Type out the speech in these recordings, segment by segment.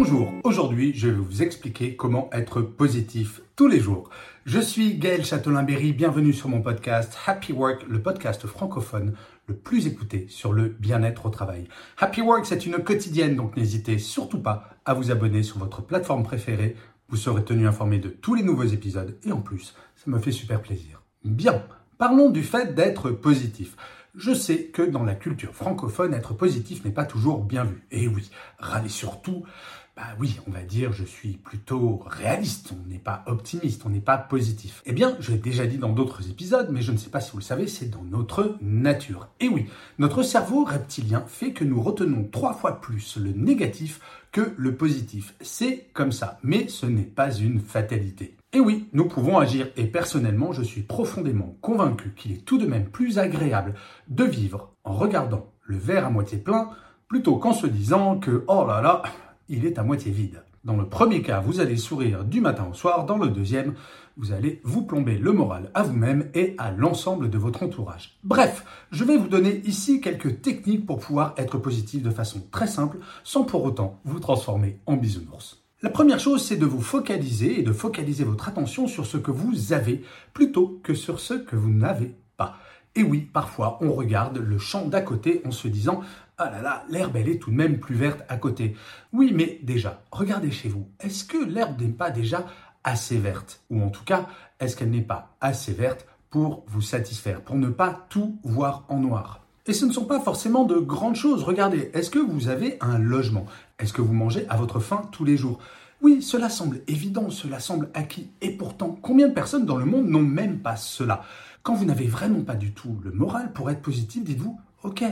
Bonjour, aujourd'hui je vais vous expliquer comment être positif tous les jours. Je suis Gaël Châtelain-Berry, bienvenue sur mon podcast Happy Work, le podcast francophone le plus écouté sur le bien-être au travail. Happy Work, c'est une quotidienne, donc n'hésitez surtout pas à vous abonner sur votre plateforme préférée. Vous serez tenu informé de tous les nouveaux épisodes et en plus, ça me fait super plaisir. Bien, parlons du fait d'être positif. Je sais que dans la culture francophone, être positif n'est pas toujours bien vu. Et oui, râler surtout, bah oui, on va dire, je suis plutôt réaliste, on n'est pas optimiste, on n'est pas positif. Eh bien, je l'ai déjà dit dans d'autres épisodes, mais je ne sais pas si vous le savez, c'est dans notre nature. Et oui, notre cerveau reptilien fait que nous retenons trois fois plus le négatif que le positif. C'est comme ça, mais ce n'est pas une fatalité. Et oui, nous pouvons agir, et personnellement, je suis profondément convaincu qu'il est tout de même plus agréable de vivre en regardant le verre à moitié plein plutôt qu'en se disant que, oh là là, il est à moitié vide. Dans le premier cas, vous allez sourire du matin au soir. Dans le deuxième, vous allez vous plomber le moral à vous-même et à l'ensemble de votre entourage. Bref, je vais vous donner ici quelques techniques pour pouvoir être positif de façon très simple, sans pour autant vous transformer en bisounours. La première chose, c'est de vous focaliser et de focaliser votre attention sur ce que vous avez plutôt que sur ce que vous n'avez pas. Et oui, parfois, on regarde le champ d'à côté en se disant ah là là, l'herbe, elle est tout de même plus verte à côté. Oui, mais déjà, regardez chez vous. Est-ce que l'herbe n'est pas déjà assez verte? Ou en tout cas, est-ce qu'elle n'est pas assez verte pour vous satisfaire, pour ne pas tout voir en noir? Et ce ne sont pas forcément de grandes choses. Regardez, est-ce que vous avez un logement? Est-ce que vous mangez à votre faim tous les jours? Oui, cela semble évident, cela semble acquis. Et pourtant, combien de personnes dans le monde n'ont même pas cela? Quand vous n'avez vraiment pas du tout le moral pour être positif, dites-vous, ok,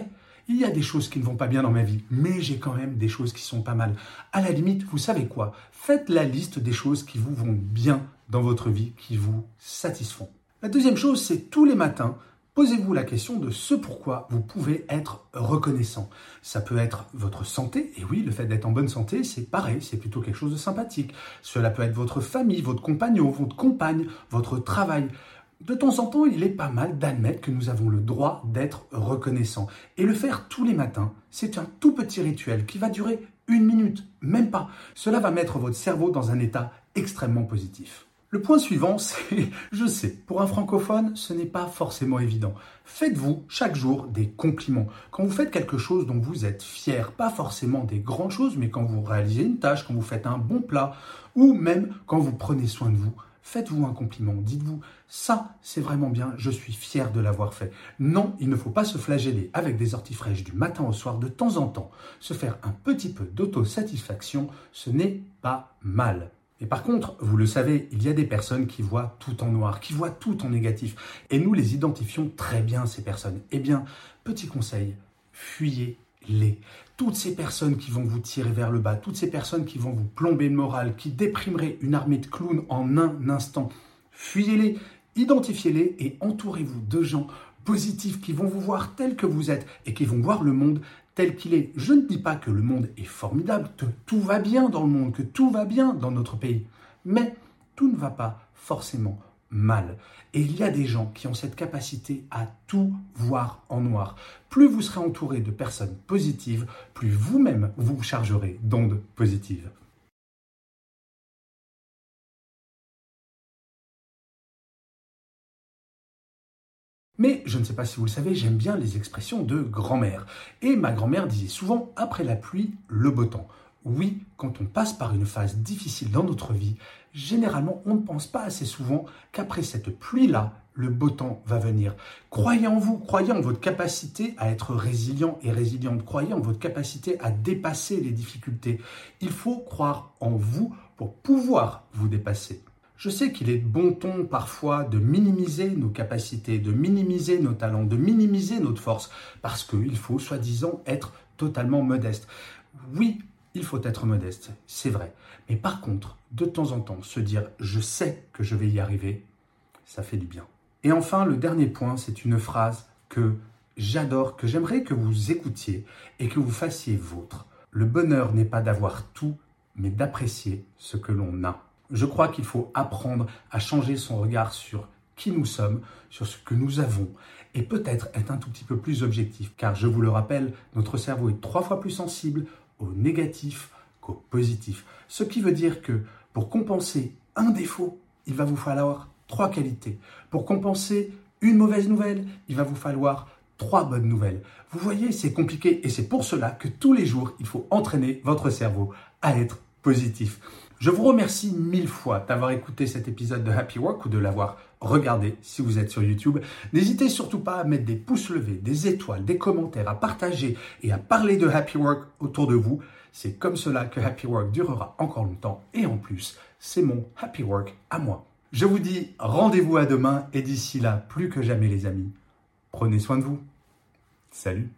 il y a des choses qui ne vont pas bien dans ma vie, mais j'ai quand même des choses qui sont pas mal. À la limite, vous savez quoi? Faites la liste des choses qui vous vont bien dans votre vie, qui vous satisfont. La deuxième chose, c'est tous les matins, Posez-vous la question de ce pourquoi vous pouvez être reconnaissant. Ça peut être votre santé, et oui, le fait d'être en bonne santé, c'est pareil, c'est plutôt quelque chose de sympathique. Cela peut être votre famille, votre compagnon, votre compagne, votre travail de temps en temps, il est pas mal d'admettre que nous avons le droit d'être reconnaissants. Et le faire tous les matins, c'est un tout petit rituel qui va durer une minute, même pas. Cela va mettre votre cerveau dans un état extrêmement positif. Le point suivant, c'est, je sais, pour un francophone, ce n'est pas forcément évident. Faites-vous chaque jour des compliments. Quand vous faites quelque chose dont vous êtes fier, pas forcément des grandes choses, mais quand vous réalisez une tâche, quand vous faites un bon plat, ou même quand vous prenez soin de vous, Faites-vous un compliment, dites-vous ça, c'est vraiment bien, je suis fier de l'avoir fait. Non, il ne faut pas se flageller avec des orties fraîches du matin au soir de temps en temps. Se faire un petit peu d'autosatisfaction, ce n'est pas mal. Et par contre, vous le savez, il y a des personnes qui voient tout en noir, qui voient tout en négatif. Et nous les identifions très bien, ces personnes. Eh bien, petit conseil, fuyez Toutes ces personnes qui vont vous tirer vers le bas, toutes ces personnes qui vont vous plomber le moral, qui déprimeraient une armée de clowns en un instant, fuyez-les, identifiez-les et entourez-vous de gens positifs qui vont vous voir tel que vous êtes et qui vont voir le monde tel qu'il est. Je ne dis pas que le monde est formidable, que tout va bien dans le monde, que tout va bien dans notre pays, mais tout ne va pas forcément mal. Et il y a des gens qui ont cette capacité à tout voir en noir. Plus vous serez entouré de personnes positives, plus vous-même vous chargerez d'ondes positives. Mais je ne sais pas si vous le savez, j'aime bien les expressions de grand-mère. Et ma grand-mère disait souvent après la pluie, le beau temps. Oui, quand on passe par une phase difficile dans notre vie, généralement on ne pense pas assez souvent qu'après cette pluie-là, le beau temps va venir. Croyez en vous, croyez en votre capacité à être résilient et résiliente, croyez en votre capacité à dépasser les difficultés. Il faut croire en vous pour pouvoir vous dépasser. Je sais qu'il est bon ton parfois de minimiser nos capacités, de minimiser nos talents, de minimiser notre force, parce qu'il faut soi-disant être totalement modeste. Oui, il faut être modeste, c'est vrai. Mais par contre, de temps en temps, se dire je sais que je vais y arriver, ça fait du bien. Et enfin, le dernier point, c'est une phrase que j'adore, que j'aimerais que vous écoutiez et que vous fassiez vôtre. Le bonheur n'est pas d'avoir tout, mais d'apprécier ce que l'on a. Je crois qu'il faut apprendre à changer son regard sur qui nous sommes, sur ce que nous avons, et peut-être être un tout petit peu plus objectif, car je vous le rappelle, notre cerveau est trois fois plus sensible au négatif qu'au positif. Ce qui veut dire que pour compenser un défaut, il va vous falloir trois qualités. Pour compenser une mauvaise nouvelle, il va vous falloir trois bonnes nouvelles. Vous voyez, c'est compliqué et c'est pour cela que tous les jours, il faut entraîner votre cerveau à être positif. Je vous remercie mille fois d'avoir écouté cet épisode de Happy Work ou de l'avoir regardé si vous êtes sur YouTube. N'hésitez surtout pas à mettre des pouces levés, des étoiles, des commentaires, à partager et à parler de Happy Work autour de vous. C'est comme cela que Happy Work durera encore longtemps et en plus, c'est mon Happy Work à moi. Je vous dis rendez-vous à demain et d'ici là, plus que jamais les amis, prenez soin de vous. Salut